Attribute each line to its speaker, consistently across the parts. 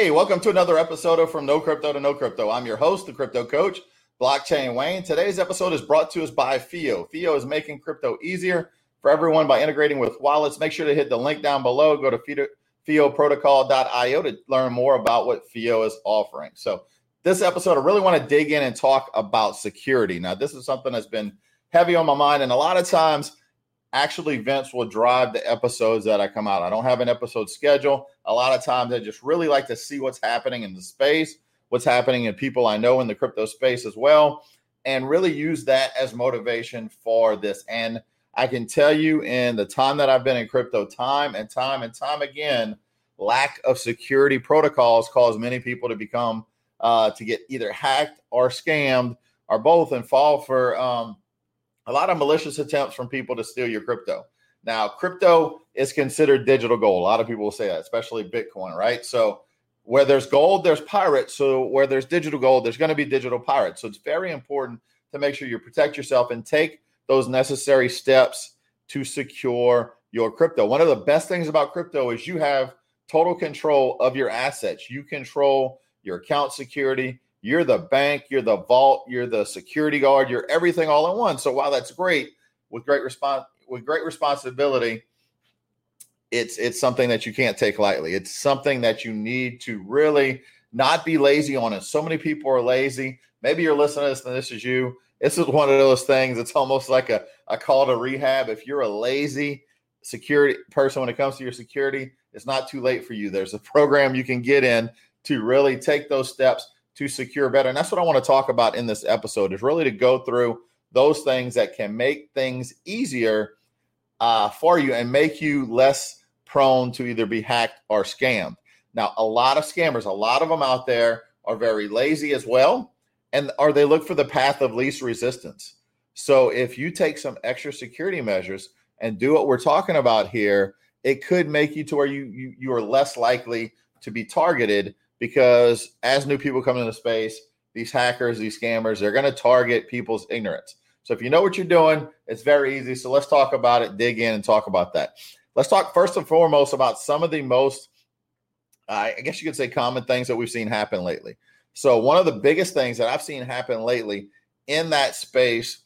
Speaker 1: Hey, welcome to another episode of From No Crypto to Know Crypto. I'm your host, the Crypto Coach, Blockchain Wayne. Today's episode is brought to us by Fio. Fio is making crypto easier for everyone by integrating with wallets. Make sure to hit the link down below. Go to fioprotocol.io to learn more about what Fio is offering. So, this episode, I really want to dig in and talk about security. Now, this is something that's been heavy on my mind, and a lot of times actual events will drive the episodes that I come out. I don't have an episode schedule. A lot of times I just really like to see what's happening in the space, what's happening in people I know in the crypto space as well, and really use that as motivation for this. And I can tell you in the time that I've been in crypto, time and time and time again, lack of security protocols cause many people to become uh, to get either hacked or scammed or both and fall for um, a lot of malicious attempts from people to steal your crypto. Now, crypto is considered digital gold. A lot of people will say that, especially Bitcoin, right? So, where there's gold, there's pirates. So, where there's digital gold, there's going to be digital pirates. So, it's very important to make sure you protect yourself and take those necessary steps to secure your crypto. One of the best things about crypto is you have total control of your assets. You control your account security, you're the bank, you're the vault, you're the security guard, you're everything all in one. So while that's great, with great response with great responsibility, it's it's something that you can't take lightly. It's something that you need to really not be lazy on it. So many people are lazy. Maybe you're listening to this and this is you. This is one of those things. It's almost like a, a call to rehab. If you're a lazy security person when it comes to your security, it's not too late for you. There's a program you can get in to really take those steps to secure better. And that's what I want to talk about in this episode is really to go through those things that can make things easier uh, for you and make you less prone to either be hacked or scammed. Now, a lot of scammers, a lot of them out there are very lazy as well, and or they look for the path of least resistance. So if you take some extra security measures and do what we're talking about here, it could make you to where you you, you are less likely to be targeted because as new people come into the space, these hackers, these scammers, they're going to target people's ignorance. So if you know what you're doing, it's very easy. So let's talk about it, dig in and talk about that. Let's talk first and foremost about some of the most, uh, I guess you could say, common things that we've seen happen lately. So one of the biggest things that I've seen happen lately in that space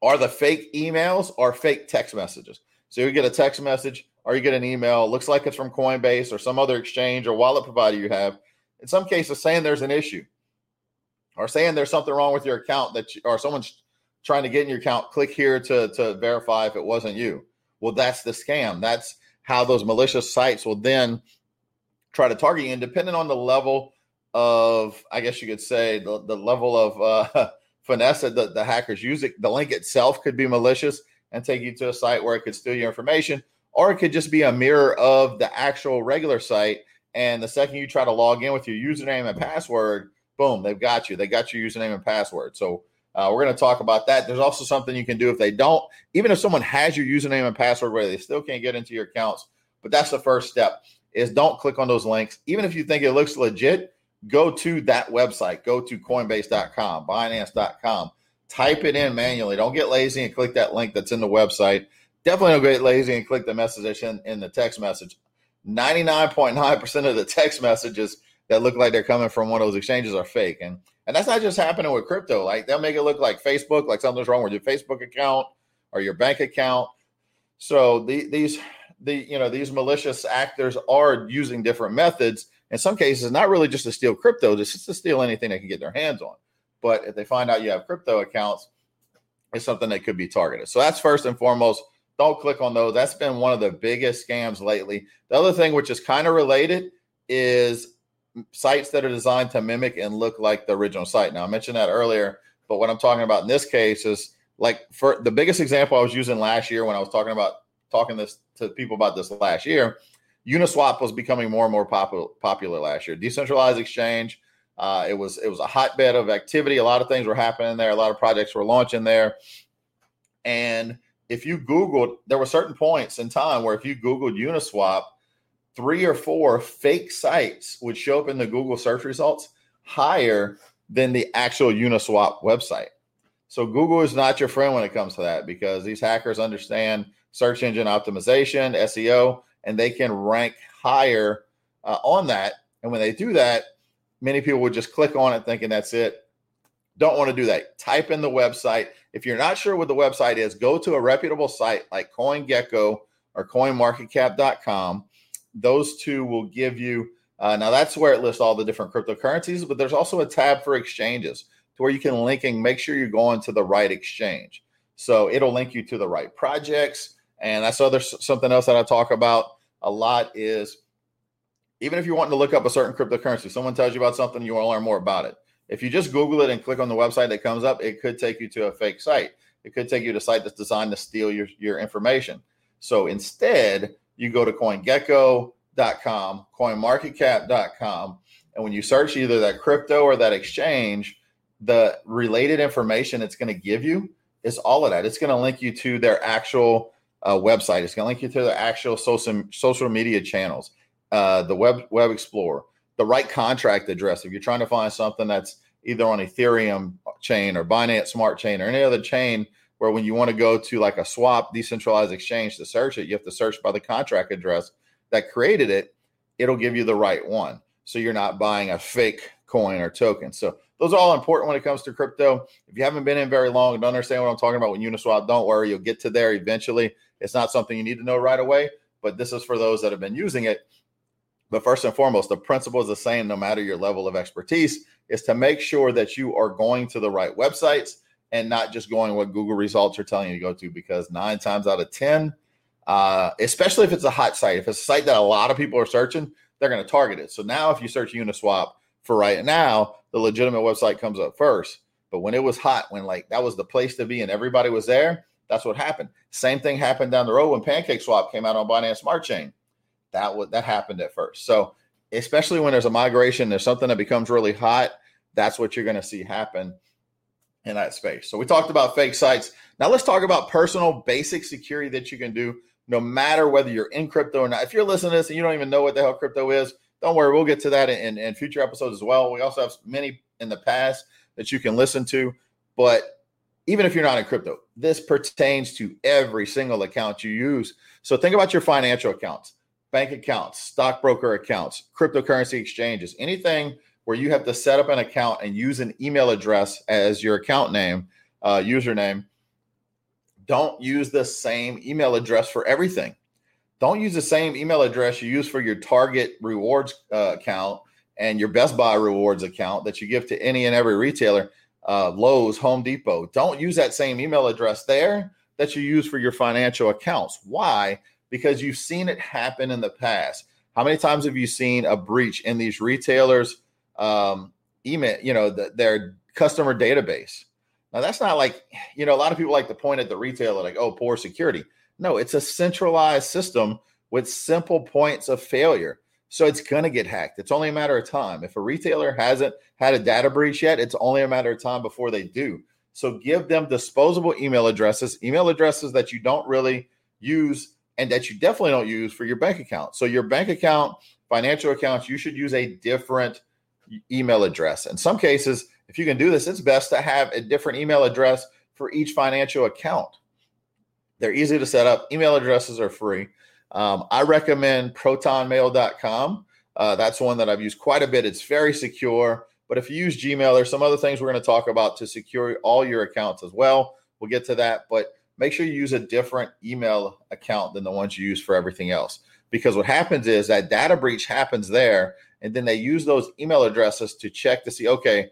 Speaker 1: are the fake emails or fake text messages. So you get a text message or you get an email, looks like it's from Coinbase or some other exchange or wallet provider you have. In some cases, saying there's an issue or saying there's something wrong with your account that you, or someone's trying to get in your account. Click here to to verify if it wasn't you. Well, that's the scam. That's how those malicious sites will then try to target you. And depending on the level of, I guess you could say, the, the level of uh, finesse that the, hackers use, it, the link itself could be malicious and take you to a site where it could steal your information or it could just be a mirror of the actual regular site. And the second you try to log in with your username and password, boom, they've got you. They got your username and password. So uh, we're going to talk about that. There's also something you can do if they don't, even if someone has your username and password where they still can't get into your accounts. But that's the first step is don't click on those links. Even if you think it looks legit, go to that website. Go to coinbase.com, binance.com. Type it in manually. Don't get lazy and click that link that's in the website definitely don't get lazy and click the message in, in the text message. 99.9% of the text messages that look like they're coming from one of those exchanges are fake. And and that's not just happening with crypto. Like they'll make it look like Facebook, like something's wrong with your Facebook account or your bank account. So the, these the you know these malicious actors are using different methods. In some cases, not really just to steal crypto, just to steal anything they can get their hands on. But if they find out you have crypto accounts, it's something that could be targeted. So that's first and foremost don't click on those. That's been one of the biggest scams lately. The other thing, which is kind of related, is sites that are designed to mimic and look like the original site. Now, I mentioned that earlier, but what I'm talking about in this case is like for the biggest example I was using last year when I was talking about talking this to people about this last year. Uniswap was becoming more and more popular popular last year. Decentralized exchange. Uh, it was it was a hotbed of activity. A lot of things were happening there. A lot of projects were launching there, and if you Googled, there were certain points in time where if you Googled Uniswap, three or four fake sites would show up in the Google search results higher than the actual Uniswap website. So Google is not your friend when it comes to that because these hackers understand search engine optimization, SEO, and they can rank higher uh, on that And when they do that, many people would just click on it thinking that's it. Don't want to do that. Type in the website. If you're not sure what the website is, go to a reputable site like CoinGecko or CoinMarketCap.com. Those two will give you. Uh, now that's where it lists all the different cryptocurrencies, but there's also a tab for exchanges to where you can link and make sure you're going to the right exchange. So it'll link you to the right projects. And that's other something else that I talk about a lot is even if you're wanting to look up a certain cryptocurrency, someone tells you about something, you want to learn more about it. If you just Google it and click on the website that comes up, it could take you to a fake site. It could take you to a site that's designed to steal your, your information. So instead, you go to CoinGecko.com, CoinMarketCap.com, and when you search either that crypto or that exchange, the related information it's going to give you is all of that. It's going to link you to their actual uh, website. It's going to link you to the actual social social media channels, uh, the web web explorer, the right contract address. If you're trying to find something that's either on Ethereum chain or Binance Smart Chain or any other chain, where when you want to go to like a swap decentralized exchange to search it, you have to search by the contract address that created it. It'll give you the right one, so you're not buying a fake coin or token. So those are all important when it comes to crypto. If you haven't been in very long and don't understand what I'm talking about with Uniswap, don't worry, you'll get to there eventually. It's not something you need to know right away, but this is for those that have been using it. But first and foremost, the principle is the same no matter your level of expertise, is to make sure that you are going to the right websites and not just going what Google results are telling you to go to, because nine times out of 10, uh, especially if it's a hot site, if it's a site that a lot of people are searching, they're going to target it. So now if you search Uniswap for right now, the legitimate website comes up first. But when it was hot, when like that was the place to be and everybody was there, that's what happened. Same thing happened down the road when Pancake Swap came out on Binance Smart Chain. That was that happened at first. So especially when there's a migration, there's something that becomes really hot. That's what you're going to see happen in that space. So we talked about fake sites. Now let's talk about personal basic security that you can do no matter whether you're in crypto or not. If you're listening to this and you don't even know what the hell crypto is, don't worry, we'll get to that in, in future episodes as well. We also have many in the past that you can listen to. But even if you're not in crypto, this pertains to every single account you use. So think about your financial accounts, bank accounts, stockbroker accounts, cryptocurrency exchanges, anything where you have to set up an account and use an email address as your account name, uh, username. Don't use the same email address for everything. Don't use the same email address you use for your Target rewards uh, account and your Best Buy rewards account that you give to any and every retailer uh, Lowe's, Home Depot. Don't use that same email address there that you use for your financial accounts. Why? Because you've seen it happen in the past. How many times have you seen a breach in these retailers' um, email, you know, the, their customer database? Now, that's not like, you know, a lot of people like to point at the retailer like, oh, poor security. No, it's a centralized system with simple points of failure. So it's going to get hacked. It's only a matter of time. If a retailer hasn't had a data breach yet, it's only a matter of time before they do. So give them disposable email addresses, email addresses that you don't really use and that you definitely don't use for your bank account. So your bank account, financial accounts, you should use a different email address. In some cases, if you can do this, it's best to have a different email address for each financial account. They're easy to set up. Email addresses are free. Um, I recommend protonmail.com. Uh, that's one that I've used quite a bit. It's very secure. But if you use Gmail, there's some other things we're going to talk about to secure all your accounts as well. We'll get to that. But make sure you use a different email account than the ones you use for everything else. Because what happens is that data breach happens there, and then they use those email addresses to check to see, okay,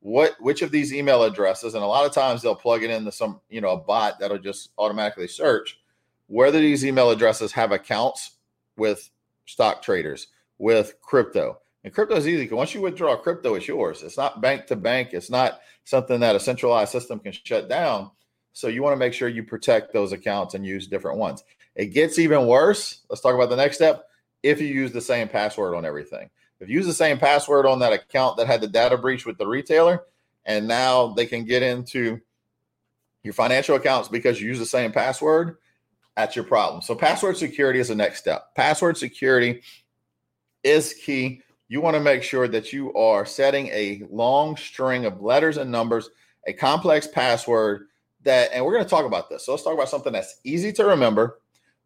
Speaker 1: what which of these email addresses, and a lot of times they'll plug it into some, you know, a bot that'll just automatically search whether these email addresses have accounts with stock traders, with crypto. And crypto is easy because once you withdraw crypto, it's yours. It's not bank to bank. It's not something that a centralized system can shut down. So you want to make sure you protect those accounts and use different ones. It gets even worse. Let's talk about the next step. If you use the same password on everything, if you use the same password on that account that had the data breach with the retailer, and now they can get into your financial accounts because you use the same password, that's your problem. So password security is the next step. Password security is key. You want to make sure that you are setting a long string of letters and numbers, a complex password that, and we're going to talk about this. So let's talk about something that's easy to remember,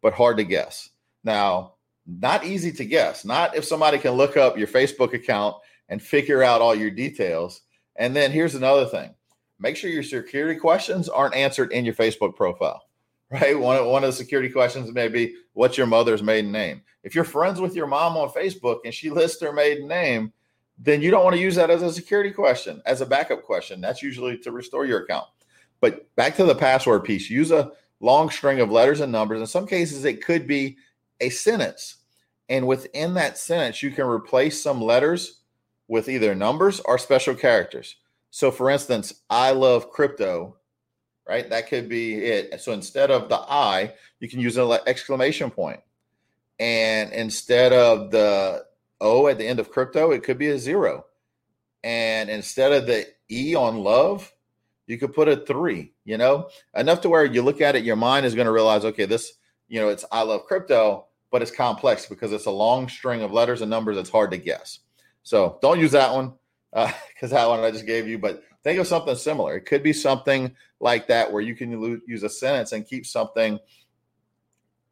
Speaker 1: but hard to guess. Now, Not easy to guess. Not if somebody can look up your Facebook account and figure out all your details. And then here's another thing make sure your security questions aren't answered in your Facebook profile, right? One, one of the security questions may be, What's your mother's maiden name? If you're friends with your mom on Facebook and she lists her maiden name, then you don't want to use that as a security question, as a backup question. That's usually to restore your account. But back to the password piece, use a long string of letters and numbers. In some cases, it could be a sentence. And within that sentence, you can replace some letters with either numbers or special characters. So, for instance, I love crypto, right? That could be it. So, instead of the I, you can use an exclamation point. And instead of the O at the end of crypto, it could be a zero. And instead of the E on love, you could put a three, you know, enough to where you look at it, your mind is going to realize, okay, this, you know, it's I love crypto, but it's complex because it's a long string of letters and numbers that's hard to guess. So don't use that one because uh, that one I just gave you, but think of something similar. It could be something like that where you can use a sentence and keep something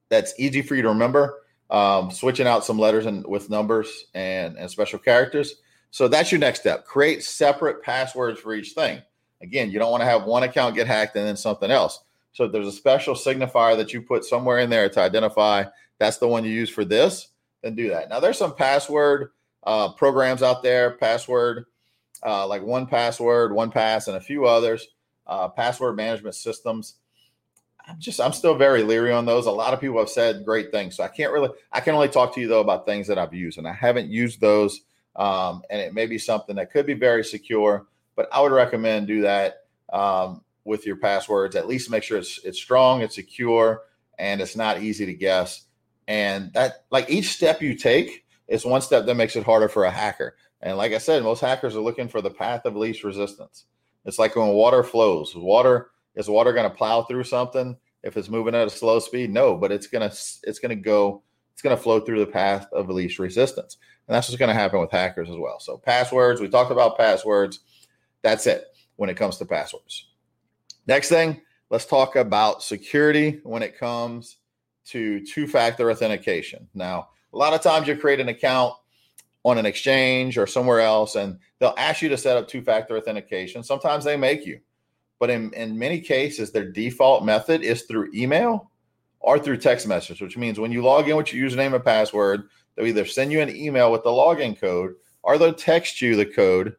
Speaker 1: that's easy for you to remember, um, switching out some letters and with numbers and, and special characters. So that's your next step. Create separate passwords for each thing. Again, you don't want to have one account get hacked and then something else. So there's a special signifier that you put somewhere in there to identify that's the one you use for this, then do that. Now there's some password uh, programs out there, password uh, like 1Password, one pass, and a few others, uh, password management systems. I'm just I'm still very leery on those. A lot of people have said great things, so I can't really I can only talk to you though about things that I've used, and I haven't used those. Um, and it may be something that could be very secure, but I would recommend do that um, with your passwords. At least make sure it's it's strong, it's secure, and it's not easy to guess. And that like each step you take is one step that makes it harder for a hacker. And like I said, most hackers are looking for the path of least resistance. It's like when water flows. Water is water going to plow through something if it's moving at a slow speed? No, but it's gonna it's gonna go it's gonna flow through the path of least resistance, and that's what's going to happen with hackers as well. So passwords, we talked about passwords. That's it when it comes to passwords. Next thing, let's talk about security when it comes to two-factor authentication. Now, a lot of times you create an account on an exchange or somewhere else, and they'll ask you to set up two factor authentication. Sometimes they make you, but in, in many cases, their default method is through email or through text message, which means when you log in with your username and password, they'll either send you an email with the login code or they'll text you the code,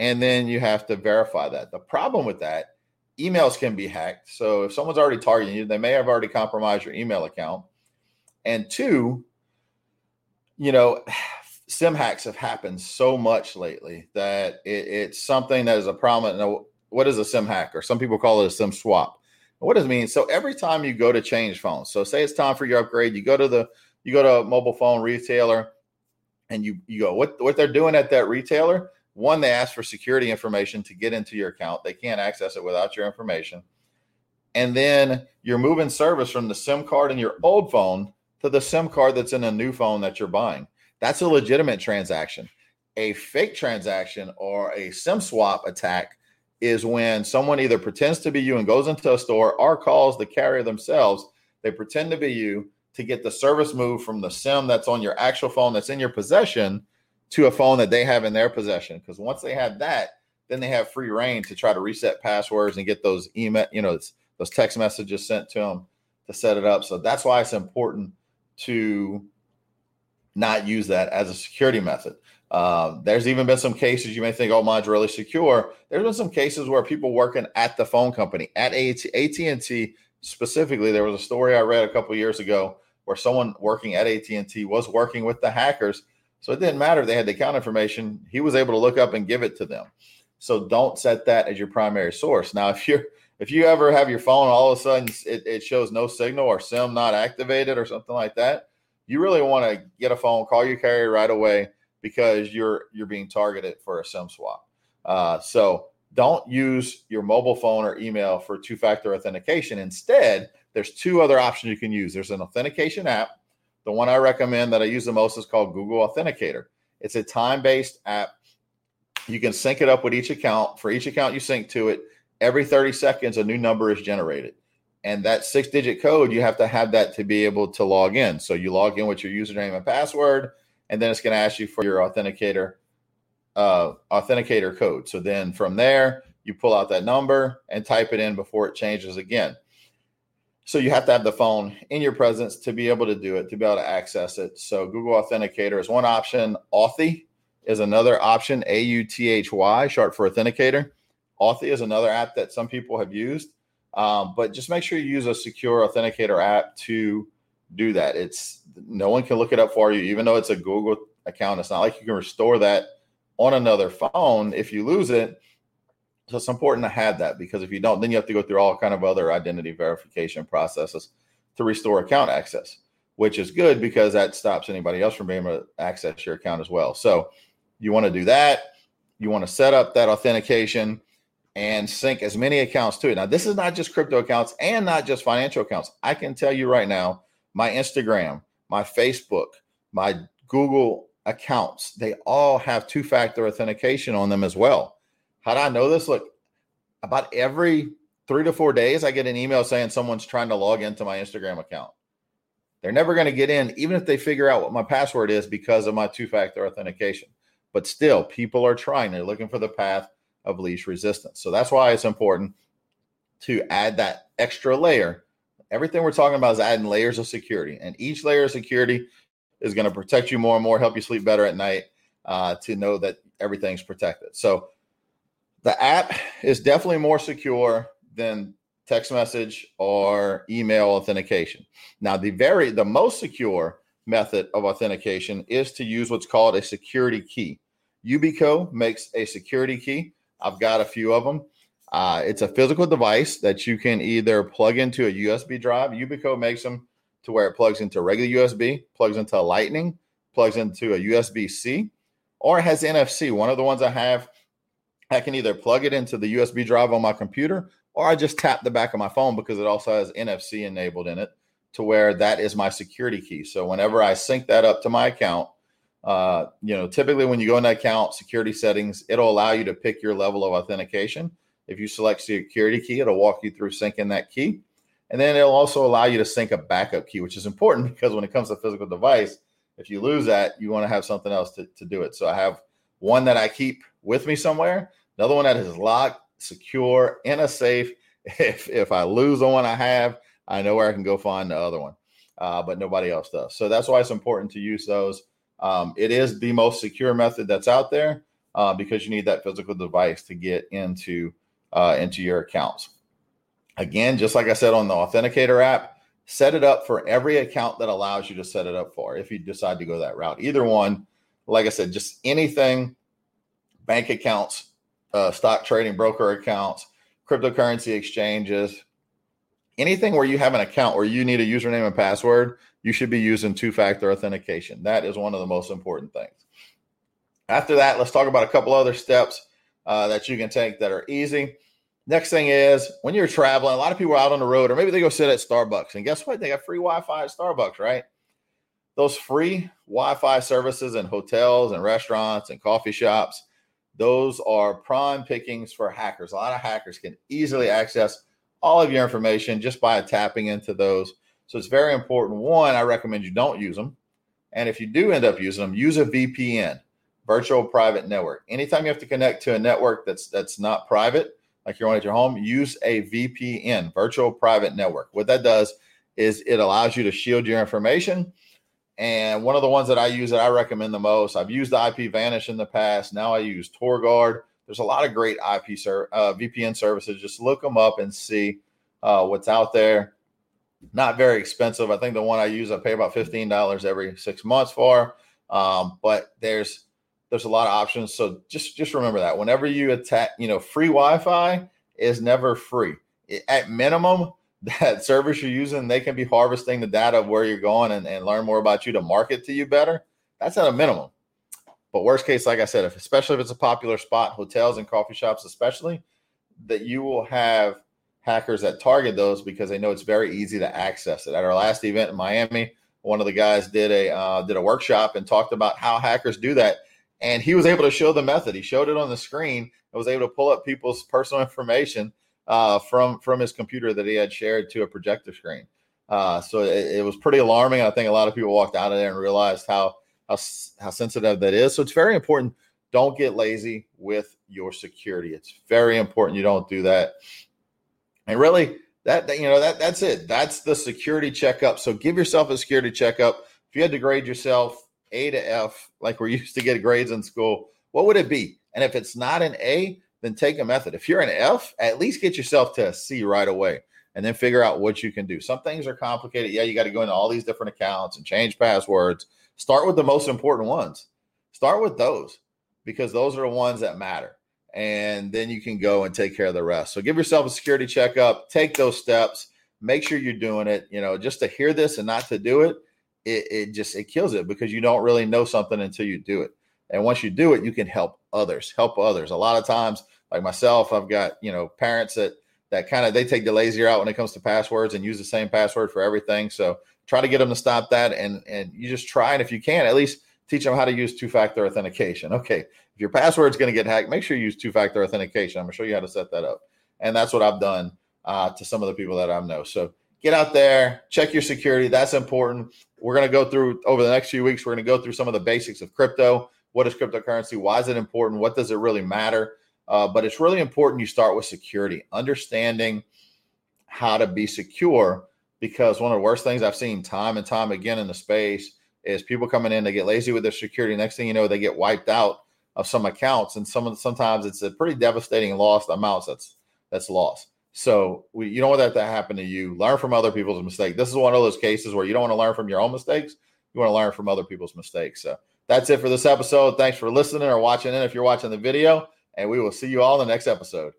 Speaker 1: and then you have to verify that. The problem with that, emails can be hacked. So if someone's already targeting you, they may have already compromised your email account. And two, you know, sim hacks have happened so much lately that it, it's something that is a prominent. What is a sim hack? Or some people call it a sim swap. What does it mean? So every time you go to change phones, so say it's time for your upgrade, you go to the you go to a mobile phone retailer, and you you go what what they're doing at that retailer. One, they ask for security information to get into your account. They can't access it without your information. And then you're moving service from the SIM card in your old phone to the SIM card that's in a new phone that you're buying. That's a legitimate transaction. A fake transaction or a SIM swap attack is when someone either pretends to be you and goes into a store or calls the carrier themselves. They pretend to be you to get the service moved from the SIM that's on your actual phone that's in your possession to a phone that they have in their possession. Because once they have that, then they have free rein to try to reset passwords and get those email, you know, those text messages sent to them to set it up. So that's why it's important to not use that as a security method. Uh, there's even been some cases you may think, oh, mine's really secure. There's been some cases where people working at the phone company, at AT&T specifically, there was a story I read a couple years ago where someone working at AT&T was working with the hackers. So it didn't matter if they had the account information. He was able to look up and give it to them. So don't set that as your primary source. Now, if you're if you ever have your phone all of a sudden it, it shows no signal or SIM not activated or something like that, you really want to get a phone, call your carrier right away because you're you're being targeted for a SIM swap. Uh, so don't use your mobile phone or email for two-factor authentication. Instead, there's two other options you can use. There's an authentication app. The one I recommend that I use the most is called Google Authenticator. It's a time-based app. You can sync it up with each account. For each account you sync to it, every 30 seconds a new number is generated. And that six digit code, you have to have that to be able to log in. So you log in with your username and password, and then it's going to ask you for your authenticator uh, authenticator code. So then from there, you pull out that number and type it in before it changes again. So you have to have the phone in your presence to be able to do it, to be able to access it. So Google Authenticator is one option. Authy is another option. A U T H Y, short for Authenticator. Authy is another app that some people have used, um, but just make sure you use a secure Authenticator app to do that. It's no one can look it up for you, even though it's a Google account. It's not like you can restore that on another phone if you lose it so it's important to have that because if you don't, then you have to go through all kind of other identity verification processes to restore account access, which is good because that stops anybody else from being able to access your account as well. So you want to do that. You want to set up that authentication and sync as many accounts to it. Now, this is not just crypto accounts and not just financial accounts. I can tell you right now, my Instagram, my Facebook, my Google accounts, they all have two factor authentication on them as well. How do I know this? Look, about every three to four days, I get an email saying someone's trying to log into my Instagram account. They're never going to get in, even if they figure out what my password is because of my two factor authentication. But still, people are trying. They're looking for the path of least resistance. So that's why it's important to add that extra layer. Everything we're talking about is adding layers of security, and each layer of security is going to protect you more and more, help you sleep better at night uh, to know that everything's protected. So the app is definitely more secure than text message or email authentication. Now, the very the most secure method of authentication is to use what's called a security key. Yubico makes a security key. I've got a few of them. Uh, it's a physical device that you can either plug into a USB drive. Yubico makes them to where it plugs into regular USB, plugs into Lightning, plugs into a USB C, or it has NFC. One of the ones I have I can either plug it into the USB drive on my computer or I just tap the back of my phone because it also has NFC enabled in it to where that is my security key. So whenever I sync that up to my account, uh, you know, typically when you go into account security settings, it'll allow you to pick your level of authentication. If you select security key, it'll walk you through syncing that key. And then it'll also allow you to sync a backup key, which is important because when it comes to physical device, if you lose that, you want to have something else to, to do it. So I have one that I keep with me somewhere Another one that is locked, secure, in a safe. If if I lose the one I have, I know where I can go find the other one. Uh, but nobody else does. So that's why it's important to use those. Um, it is the most secure method that's out there uh, because you need that physical device to get into uh, into your accounts. Again, just like I said on the Authenticator app, set it up for every account that allows you to set it up for. If you decide to go that route, either one, like I said, just anything, bank accounts, uh, stock trading broker accounts, cryptocurrency exchanges, anything where you have an account where you need a username and password, you should be using two factor authentication. That is one of the most important things. After that, let's talk about a couple other steps uh, that you can take that are easy. Next thing is when you're traveling, a lot of people are out on the road, or maybe they go sit at Starbucks. And guess what? They got free Wi Fi at Starbucks, right? Those free Wi Fi services in hotels and restaurants and coffee shops those are prime pickings for hackers. A lot of hackers can easily access all of your information just by tapping into those. So it's very important. One, I recommend you don't use them. And if you do end up using them, use a VPN, virtual private network. Anytime you have to connect to a network that's that's not private, like you're on at your home, use a VPN, virtual private network. What that does is it allows you to shield your information and one of the ones that I use that I recommend the most, I've used IP Vanish in the past. Now I use TorGuard. There's a lot of great IP ser- uh, VPN services. Just look them up and see uh, what's out there. Not very expensive. I think the one I use, I pay about fifteen dollars every six months for. Um, but there's there's a lot of options. So just just remember that whenever you attack, you know, free Wi-Fi is never free. It, at minimum, that service you're using, they can be harvesting the data of where you're going and, and learn more about you to market to you better. That's at a minimum. But worst case, like I said, if especially if it's a popular spot, hotels and coffee shops, especially, that you will have hackers that target those because they know it's very easy to access it. At our last event in Miami, one of the guys did a uh, did a workshop and talked about how hackers do that, and he was able to show the method. He showed it on the screen and was able to pull up people's personal information uh, from from his computer that he had shared to a projector screen. Uh, so it, it, was pretty alarming. I think a lot of people walked out of there and realized how how how sensitive that is. So it's very important. Don't get lazy with your security. It's very important you don't do that. And really, that, that you know that that's it. That's the security checkup. So give yourself a security checkup. If you had to grade yourself A to F, like we're used to get grades in school, what would it be? And if it's not an A, then take a method. If you're an F, at least get yourself to a C right away and then figure out what you can do. Some things are complicated. Yeah, you got to go into all these different accounts and change passwords. Start with the most important ones. Start with those because those are the ones that matter. And then you can go and take care of the rest. So give yourself a security checkup, take those steps, make sure you're doing it. You know, just to hear this and not to do it, it, it just it kills it because you don't really know something until you do it. And once you do it, you can help others, help others. A lot of times, like myself, I've got, you know, parents that that kind of they take the lazy out when it comes to passwords and use the same password for everything. So try to get them to stop that and and you just try and if you can, at least teach them how to use two-factor authentication. Okay, if your password's going to get hacked, make sure you use two-factor authentication. I'm going to show you how to set that up. And that's what I've done uh, to some of the people that I know. So get out there, check your security. That's important. We're going to go through over the next few weeks. We're going to go through some of the basics of crypto what is cryptocurrency? Why is it important? What does it really matter? Uh, but it's really important you start with security, understanding how to be secure. Because one of the worst things I've seen time and time again in the space is people coming in, they get lazy with their security. Next thing you know, they get wiped out of some accounts, and some sometimes it's a pretty devastating loss amounts that's that's lost. So we, you don't want that to happen to you. Learn from other people's mistakes. This is one of those cases where you don't want to learn from your own mistakes. You want to learn from other people's mistakes. So that's it for this episode. Thanks for listening or watching in if you're watching the video, and we will see you all in the next episode.